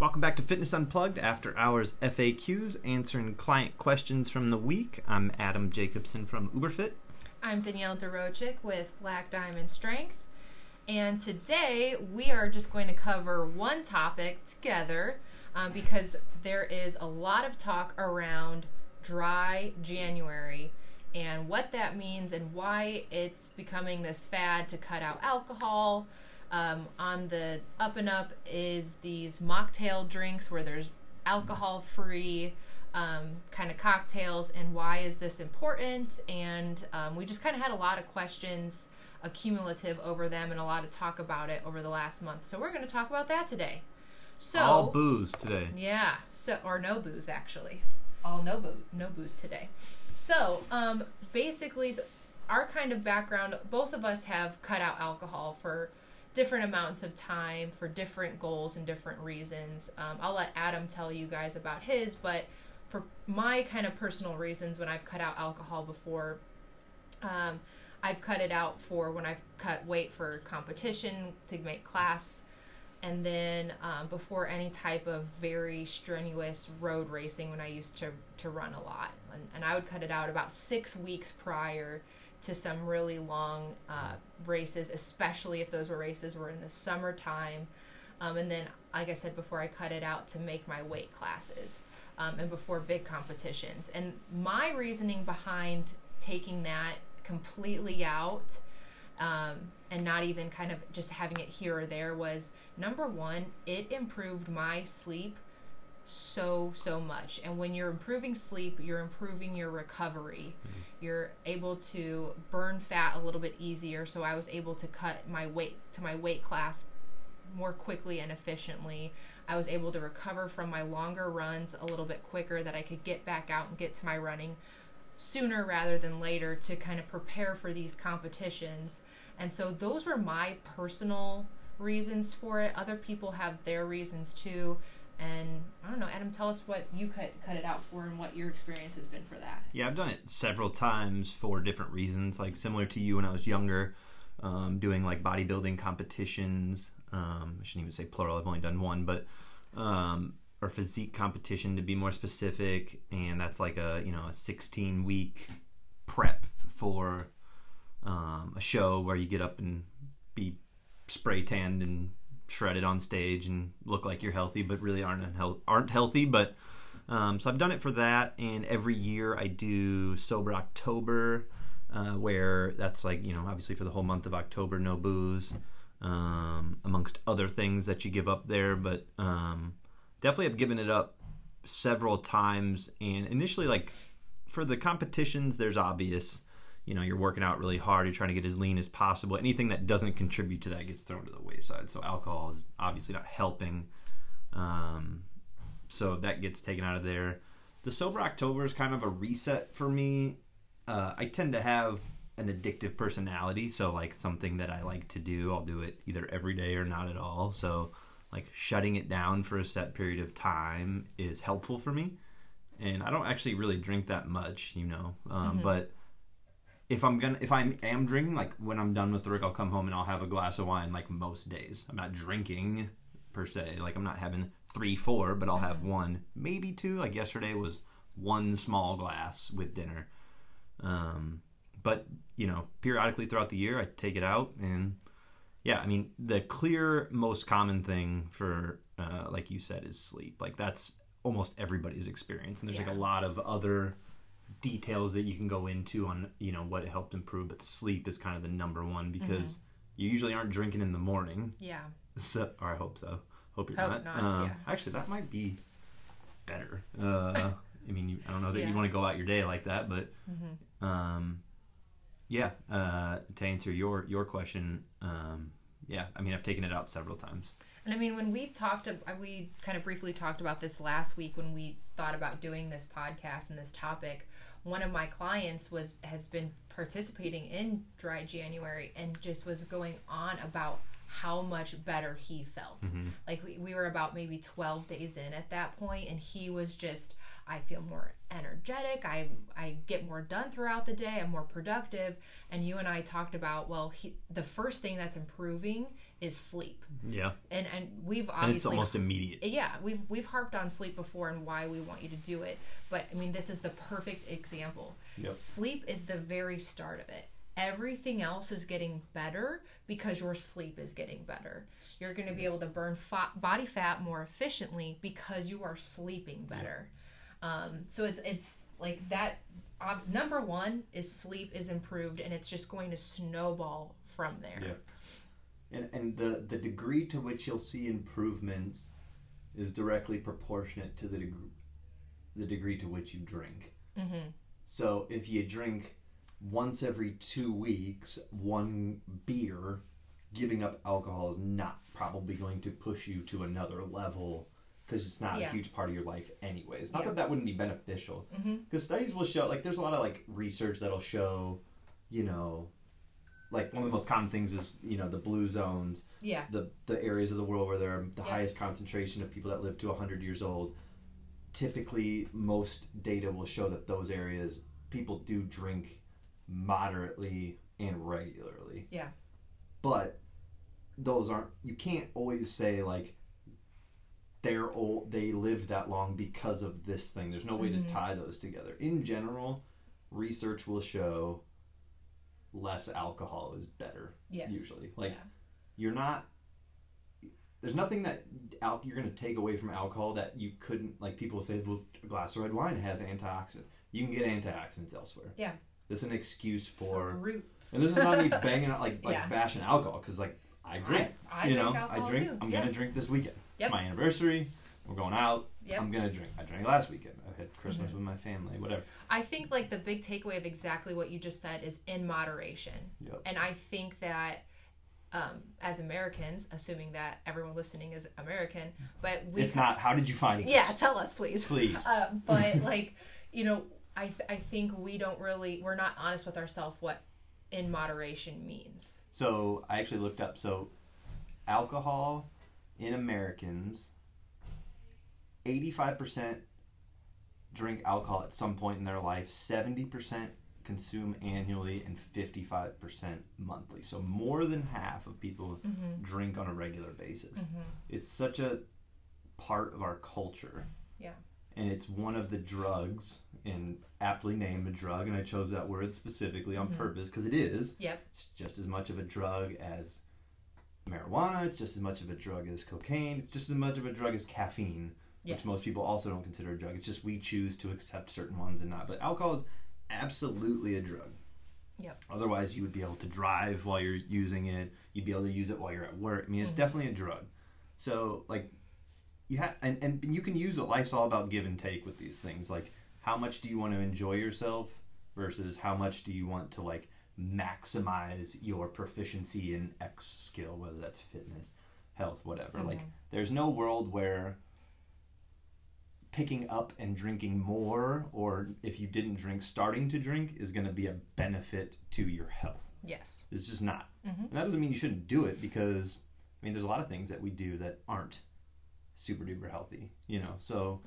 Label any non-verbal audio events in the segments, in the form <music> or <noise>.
Welcome back to Fitness Unplugged After Hours FAQs, answering client questions from the week. I'm Adam Jacobson from Uberfit. I'm Danielle Dorochik with Black Diamond Strength. And today we are just going to cover one topic together um, because there is a lot of talk around dry January and what that means and why it's becoming this fad to cut out alcohol. Um, on the up and up is these mocktail drinks where there's alcohol free um, kind of cocktails and why is this important? And um, we just kind of had a lot of questions accumulative over them and a lot of talk about it over the last month. So we're going to talk about that today. So All booze today. yeah so or no booze actually. All no booze no booze today. So um, basically so our kind of background both of us have cut out alcohol for different amounts of time for different goals and different reasons um, i'll let adam tell you guys about his but for my kind of personal reasons when I've cut out alcohol before. Um, I've cut it out for when I've cut weight for competition to make class, and then um, before any type of very strenuous road racing when I used to to run a lot, and, and I would cut it out about six weeks prior to some really long uh, races, especially if those were races were in the summertime. Um, and then, like I said before, I cut it out to make my weight classes um, and before big competitions. And my reasoning behind taking that completely out um, and not even kind of just having it here or there was number one, it improved my sleep so so much and when you're improving sleep you're improving your recovery mm-hmm. you're able to burn fat a little bit easier so i was able to cut my weight to my weight class more quickly and efficiently I was able to recover from my longer runs a little bit quicker, that I could get back out and get to my running sooner rather than later to kind of prepare for these competitions. And so those were my personal reasons for it. Other people have their reasons too. And I don't know, Adam, tell us what you cut cut it out for and what your experience has been for that. Yeah, I've done it several times for different reasons, like similar to you when I was younger, um, doing like bodybuilding competitions, um, I shouldn't even say plural. I've only done one, but um, or physique competition to be more specific, and that's like a you know a 16 week prep for um, a show where you get up and be spray tanned and shredded on stage and look like you're healthy, but really aren't aren't healthy. But um, so I've done it for that, and every year I do sober October, uh, where that's like you know obviously for the whole month of October, no booze um, amongst other things that you give up there. But um, definitely have given it up several times. And initially, like for the competitions, there's obvious. You know, you're working out really hard. You're trying to get as lean as possible. Anything that doesn't contribute to that gets thrown to the wayside. So alcohol is obviously not helping. Um, so that gets taken out of there. The sober October is kind of a reset for me. Uh, I tend to have an addictive personality, so like something that I like to do, I'll do it either every day or not at all. So like shutting it down for a set period of time is helpful for me. And I don't actually really drink that much, you know. Um, mm-hmm. But if I'm gonna, if I am drinking, like when I'm done with work, I'll come home and I'll have a glass of wine. Like most days, I'm not drinking per se. Like I'm not having three, four, but I'll have one, maybe two. Like yesterday was one small glass with dinner. Um, but you know, periodically throughout the year, I take it out, and yeah, I mean, the clear most common thing for, uh, like you said, is sleep. Like that's almost everybody's experience, and there's yeah. like a lot of other details that you can go into on you know what it helped improve, but sleep is kind of the number one because mm-hmm. you usually aren't drinking in the morning. Yeah. <laughs> So, or I hope so. Hope you're hope not. not um, yeah. Actually, that might be better. Uh, I mean, you, I don't know that yeah. you want to go out your day like that, but mm-hmm. um, yeah, uh, to answer your your question, um, yeah, I mean I've taken it out several times. And I mean when we've talked, we kind of briefly talked about this last week when we thought about doing this podcast and this topic. One of my clients was has been participating in Dry January and just was going on about how much better he felt. Mm-hmm. Like we, we were about maybe 12 days in at that point and he was just I feel more energetic. I I get more done throughout the day. I'm more productive. And you and I talked about well, he, the first thing that's improving is sleep. Yeah. And and we've obviously And it's almost immediate. yeah, we've we've harped on sleep before and why we want you to do it. But I mean, this is the perfect example. Yep. Sleep is the very start of it. Everything else is getting better because your sleep is getting better. You're going to be able to burn fa- body fat more efficiently because you are sleeping better. Um, so it's it's like that. Uh, number one is sleep is improved, and it's just going to snowball from there. Yeah. And and the the degree to which you'll see improvements is directly proportionate to the degree the degree to which you drink. Mm-hmm. So if you drink once every two weeks one beer, giving up alcohol is not probably going to push you to another level because it's not Yeah. a huge part of your life anyways. Not Yeah. that that wouldn't be beneficial Mm-hmm. because studies will show like there's a lot of like research that'll show, you know, like one of the most common things is you know the blue zones Yeah. the the areas of the world where there are the Yeah. highest concentration of people that live to 100 years old typically most data will show that those areas people do drink moderately and regularly Yeah. but those aren't you can't always say like they're old they lived that long because of this thing there's no way Mhm. to tie those together in general research will show less alcohol is better Yes. usually like Yeah. you're not there's nothing that al- you're going to take away from alcohol that you couldn't like people say well a glass of red wine has antioxidants you can get antioxidants elsewhere Yeah. This is an excuse for roots. and this is not me <laughs> banging out like like Yeah. bashing alcohol because like i drink I you drink know i drink too. i'm Yeah. gonna drink this weekend Yep. it's my anniversary we're going out Yep. i'm gonna drink i drank last weekend i had christmas Mm-hmm. with my family whatever I think like the big takeaway of exactly what you just said is in moderation. Yep. And I think that um, as Americans, assuming that everyone listening is American, but we if not how did you find this yeah, tell us please. please Uh, but like you know, I th- I think we don't really we're not honest with ourselves what in moderation means. So I actually looked up. So alcohol in Americans, eighty-five percent drink alcohol at some point in their life. Seventy percent consume annually, and fifty-five percent monthly. So more than half of people Mm-hmm. drink on a regular basis. It's such a part of our culture. Yeah. And it's one of the drugs, and aptly named a drug, and I chose that word specifically on Mhm. purpose because it is. Yep. It's just as much of a drug as marijuana. It's just as much of a drug as cocaine. It's just as much of a drug as caffeine, Yes. which most people also don't consider a drug. It's just we choose to accept certain ones and not. But alcohol is absolutely a drug. Yep. Otherwise, you would be able to drive while you're using it. You'd be able to use it while you're at work. I mean, it's Mhm. definitely a drug. So, like, you have, and, and you can use it. Life's all about give and take with these things. Like, how much do you want to enjoy yourself versus how much do you want to like maximize your proficiency in X skill, whether that's fitness, health, whatever. Like, Mhm. there's no world where picking up and drinking more, or if you didn't drink, starting to drink, is going to be a benefit to your health. Yes. It's just not. Mhm. And that doesn't mean you shouldn't do it because, I mean, there's a lot of things that we do that aren't super duper healthy, you know? So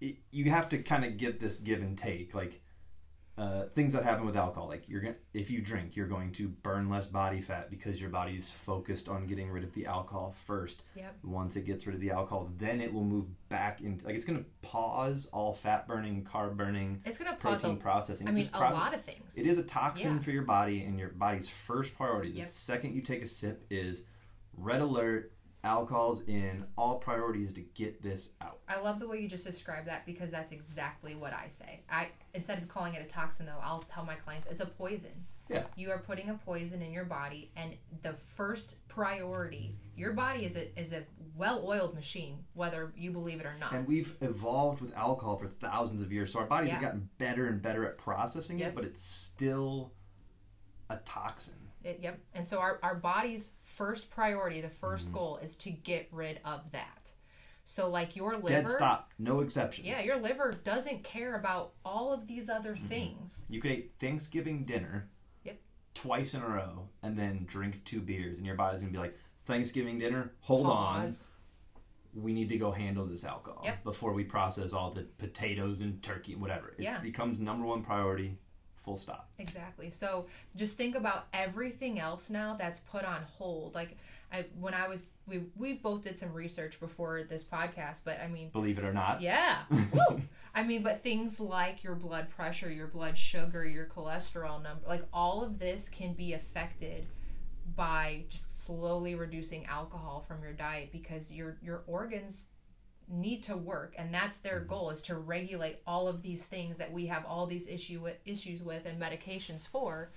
it, you have to kind of get this give and take. Like, uh, things that happen with alcohol, like you're gonna, if you drink, you're going to burn less body fat because your body's focused on getting rid of the alcohol first. Yep. Once it gets rid of the alcohol, then it will move back into like it's going to pause all fat burning, carb burning, It's gonna pause protein a, processing. I mean a lot of things. it is a toxin Yeah. for your body, and your body's first priority. The Yep. second you take a sip is red alert, alcohol's in. All priority is to get this out. I love the way you just described that because that's exactly what I say. I instead of calling it a toxin though, I'll tell my clients it's a poison. Yeah. You are putting a poison in your body and the first priority, your body is a is a well-oiled machine whether you believe it or not. And we've evolved with alcohol for thousands of years, so our bodies have gotten better and better at processing Yep. it, but it's still a toxin. It, yep. And so our, our body's first priority, the 1st Mm-hmm. goal is to get rid of that. So like your liver Dead stop, no exceptions. Yeah, your liver doesn't care about all of these other Mm-hmm. things. You could eat Thanksgiving dinner Yep. twice in a row and then drink two beers, and your body's gonna be like, Thanksgiving dinner, hold Pause. on, we need to go handle this alcohol Yep. before we process all the potatoes and turkey and whatever. It Yeah. becomes number one priority. Full stop. Exactly. So just think about everything else now that's put on hold. Like I, when I was, we we both did some research before this podcast, but I mean, Believe it or not. yeah. <laughs> I mean, but things like your blood pressure, your blood sugar, your cholesterol number, like all of this can be affected by just slowly reducing alcohol from your diet because your your organs need to work and that's their mm-hmm. goal is to regulate all of these things that we have all these issue with, issues with and medications for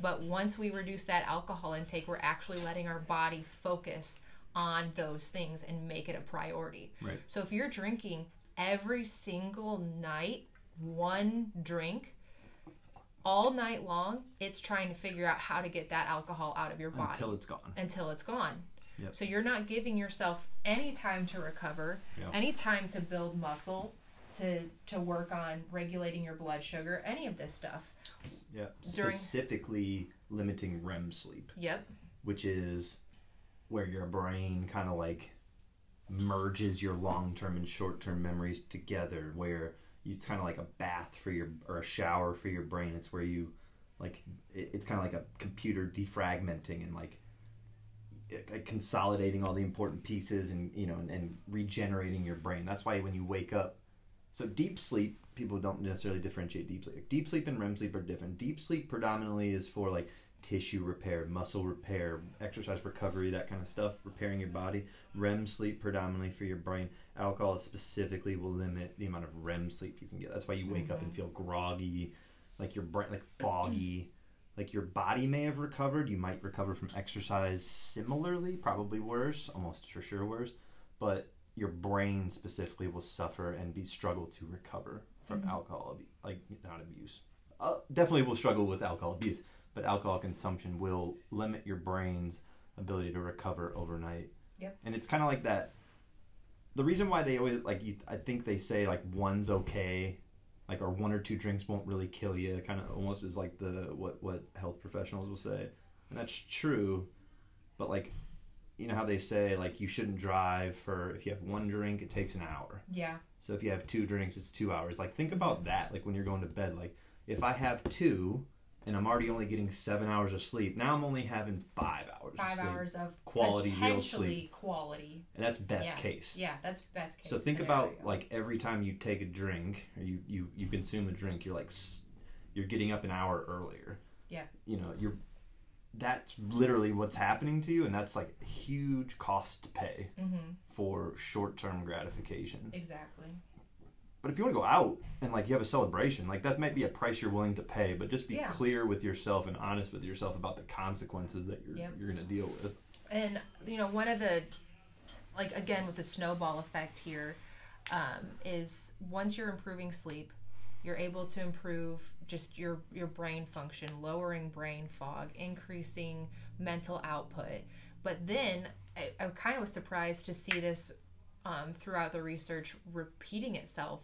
but once we reduce that alcohol intake we're actually letting our body focus on those things and make it a priority Right. so if you're drinking every single night one drink all night long, it's trying to figure out how to get that alcohol out of your body Until it's gone. until it's gone. Yep. So you're not giving yourself any time to recover, Yep. any time to build muscle, to to work on regulating your blood sugar, any of this stuff. Yeah. During- Specifically limiting REM sleep. Yep. which is where your brain kind of like merges your long-term and short-term memories together where it's kind of like a bath for your or a shower for your brain it's where you like it, it's kind of like a computer defragmenting and like like Uh, consolidating all the important pieces and you know and, and regenerating your brain. That's why when you wake up so deep sleep people don't necessarily differentiate deep sleep. Deep sleep and rem sleep are different. Deep sleep predominantly is for like tissue repair muscle repair exercise recovery that kind of stuff repairing your body. Rem sleep predominantly for your brain. Alcohol specifically will limit the amount of rem sleep you can get. That's why you wake up and mm-hmm. feel groggy like your brain like foggy like your body may have recovered. You might recover from exercise similarly probably worse almost for sure worse but your brain specifically will suffer and be struggle to recover from alcohol abuse like not abuse. Uh, definitely will struggle with alcohol abuse but alcohol consumption will limit your brain's ability to recover overnight. Yep. and it's kind of like that. The reason why they always like you i think they say like one's okay like or one or two drinks won't really kill you kind of almost is like the what what health professionals will say. And that's true but like you know how they say like you shouldn't drive for if you have one drink it takes an hour. Yeah. so if you have two drinks it's two hours. Like think about that like when you're going to bed like if i have two and i'm already only getting seven hours of sleep now i'm only having five hours of Five sleep hours of Quality, real potentially quality. and that's best yeah. case Yeah, that's best case. so think scenario. about like every time you take a drink or you, you, you consume a drink, you're like you're getting up an hour earlier. Yeah. You know, you're that's literally what's happening to you, and that's like a huge cost to pay Mhm. for short term gratification. Exactly. But if you want to go out and like you have a celebration, like that might be a price you're willing to pay, but just be Yeah. clear with yourself and honest with yourself about the consequences that you're Yep. you're gonna deal with. And you know, one of the like again with the snowball effect here um, is once you're improving sleep, you're able to improve just your your brain function, lowering brain fog, increasing mental output. But then I, I kind of was surprised to see this um, throughout the research repeating itself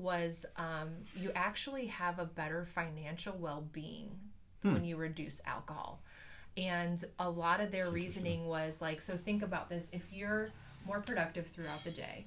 was um, you actually have a better financial well-being when you reduce alcohol. And a lot of their reasoning was like so think about this. If you're more productive throughout the day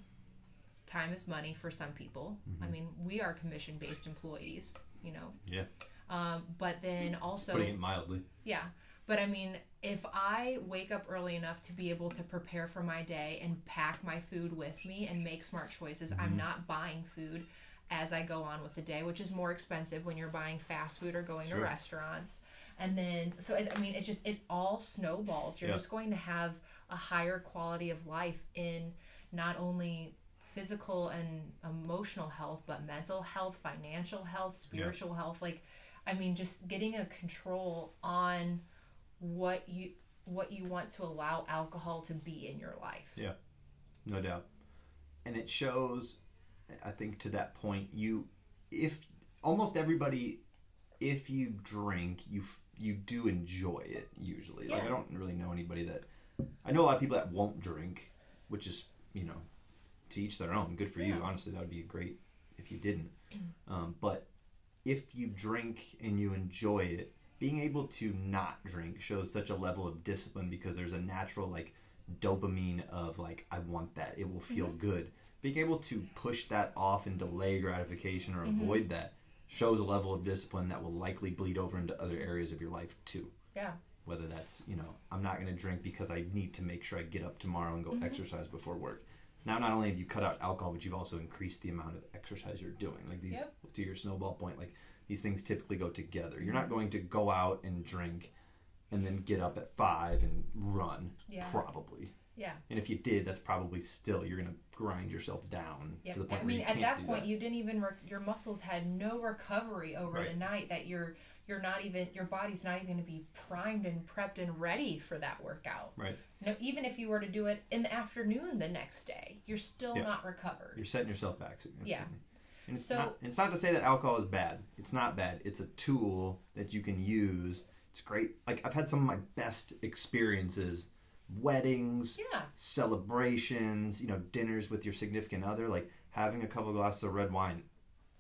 time is money for some people. I mean we are commission based employees you know. Yeah. um, but then also Putting it mildly. yeah. But I mean, if I wake up early enough to be able to prepare for my day and pack my food with me and make smart choices, I'm mm-hmm. not buying food as I go on with the day, which is more expensive when you're buying fast food or going to restaurants. And then, so it, I mean, it's just, it all snowballs. You're Yeah. just going to have a higher quality of life in not only physical and emotional health, but mental health, financial health, spiritual health. Like, I mean, just getting a control on what you what you want to allow alcohol to be in your life. Yeah. No doubt. And it shows i think to that point you if almost everybody if you drink you you do enjoy it usually. Like i don't really know anybody that i know a lot of people that won't drink which is you know to each their own. Good for you honestly. That would be great if you didn't. Um, but if you drink and you enjoy it being able to not drink shows such a level of discipline because there's a natural like dopamine of like I want that. It will feel Mm-hmm. good. Being able to push that off and delay gratification or Mm-hmm. avoid that shows a level of discipline that will likely bleed over into other areas of your life too. Yeah. Whether that's, you know, I'm not going to drink because I need to make sure I get up tomorrow and go Mm-hmm. exercise before work. Now, not only have you cut out alcohol, but you've also increased the amount of exercise you're doing. Like these, Yep. to your snowball point, like these things typically go together. You're not going to go out and drink and then get up at five and run, Yeah. probably. Yeah. And if you did, that's probably still you're going to grind yourself down Yeah. to the point I where mean, you at that point, that. you didn't even re- your muscles had no recovery over Right. the night. That you're you're not even your body's not even going to be primed and prepped and ready for that workout. right. No, even if you were to do it in the afternoon the next day, you're still Yeah. not recovered. You're setting yourself back. Yeah. And it's, So- not, it's not to say that alcohol is bad. It's not bad. It's a tool that you can use. It's great. Like I've had some of my best experiences, weddings, Yeah. celebrations, you know, dinners with your significant other. Like having a couple glasses of red wine,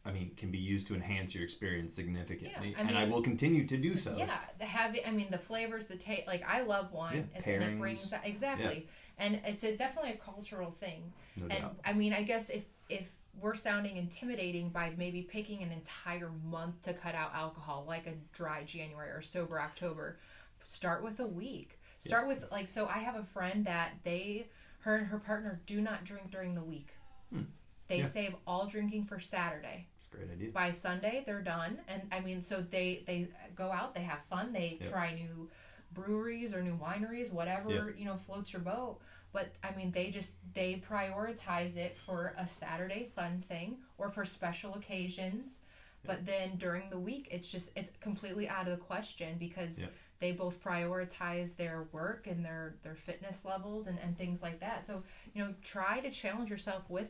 I mean, can be used to enhance your experience significantly, Yeah, I and I will continue to do so. Yeah, the heavy. I mean, the flavors, the taste. Like I love wine, Yeah, it's- and it brings that exactly. And it's a, definitely a cultural thing. No and doubt. I mean, I guess if if we're sounding intimidating by maybe picking an entire month to cut out alcohol, like a dry January or sober October, start with a week. Start with like so. I have a friend that they, her and her partner do not drink during the week. Hmm. They Yeah. save all drinking for Saturday great idea. by Sunday they're done and I mean so they they go out they have fun they try new breweries or new wineries whatever you know floats your boat. But I mean they just they prioritize it for a Saturday fun thing or for special occasions. But then during the week it's just it's completely out of the question because they both prioritize their work and their their fitness levels and, and things like that. So you know try to challenge yourself with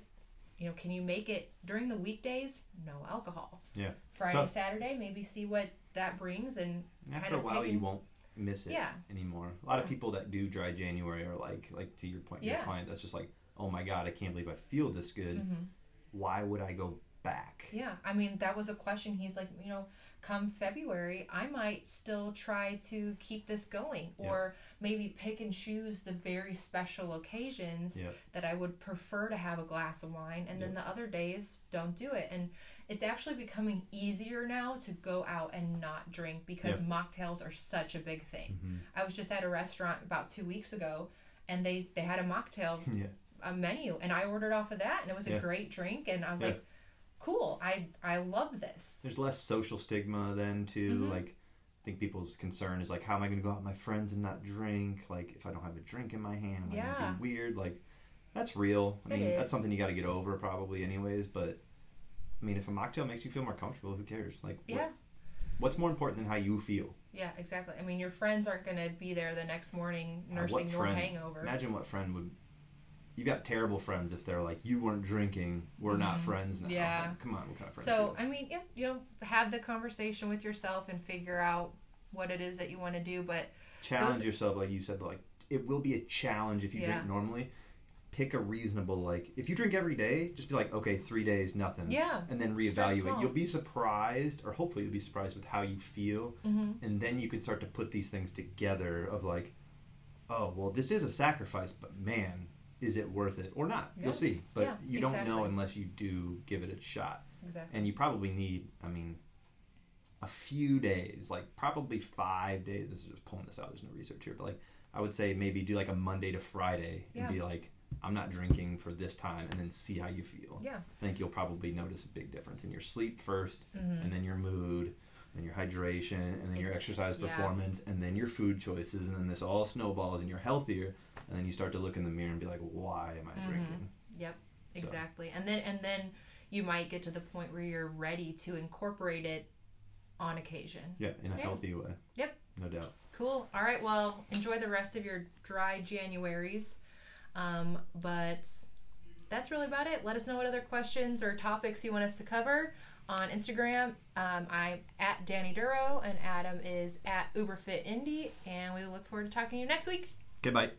you know can you make it during the weekdays? No alcohol. Yeah. Friday. Saturday, maybe see what that brings and After kind a of while, you won't miss it Yeah. anymore. A lot of people that do dry January are like, like to your point, your client that's just like, oh my god, I can't believe I feel this good. Mhm. Why would I go back? yeah, I mean that was a question. He's like, you know, come February, I might still try to keep this going, Yeah. or maybe pick and choose the very special occasions Yeah. that I would prefer to have a glass of wine, and then the other days don't do it. And it's actually becoming easier now to go out and not drink because Yeah. mocktails are such a big thing. Mhm. I was just at a restaurant about two weeks ago, and they they had a mocktail <laughs> Yeah. a menu and I ordered off of that and it was a great drink and I was Yeah. like, cool, I I love this. There's less social stigma then too. Mhm. Like, I think people's concern is like, how am I going to go out with my friends and not drink? Like, if I don't have a drink in my hand, am I going Yeah. to be weird? Like, that's real. I It mean, that's something you got to get over probably, anyways. But I mean, if a mocktail makes you feel more comfortable, who cares? Like, what- Yeah. what's more important than how you feel? Yeah, exactly. I mean, your friends aren't going to be there the next morning Uh, nursing your friend- hangover. Imagine what friend would. You got terrible friends if they're like, you weren't drinking, we're not Mhm. friends now. Yeah. Like, come on, what kind of friends? So? I mean, yeah, you know, have the conversation with yourself and figure out what it is that you want to do, but challenge those- yourself, like you said. Like, it will be a challenge if you Yeah. drink normally. Pick a reasonable like. If you drink every day, just be like, okay, three days, nothing. yeah. And then reevaluate. You'll be surprised, or hopefully you'll be surprised with how you feel, Mhm. and then you can start to put these things together. Of like, oh well, this is a sacrifice, but man, is it worth it or not? Yeah. You'll see, but Yeah, you don't know unless you do give it a shot. Exactly. And you probably need, I mean, a few days, like probably five days. This is just pulling this out. There's no research here, but like I would say maybe do like a Monday to Friday and Yeah. be like, I'm not drinking for this time, and then see how you feel. Yeah. I think you'll probably notice a big difference in your sleep 1st Mhm. and then your mood, and your hydration, and then your Ex- exercise yeah. performance, and then your food choices, and then this all snowballs, and you're healthier, and then you start to look in the mirror and be like, why am I Mhm. drinking? Yep, So- exactly. And then and then you might get to the point where you're ready to incorporate it on occasion. Yeah, in a Yeah. healthy way. Yep. No doubt. Cool. All right. Well, enjoy the rest of your dry Januaries. Um, but that's really about it. Let us know what other questions or topics you want us to cover on Instagram. Um, I'm at Danny Duro and Adam is at UberFitIndy, and we look forward to talking to you next week. Okay, bye.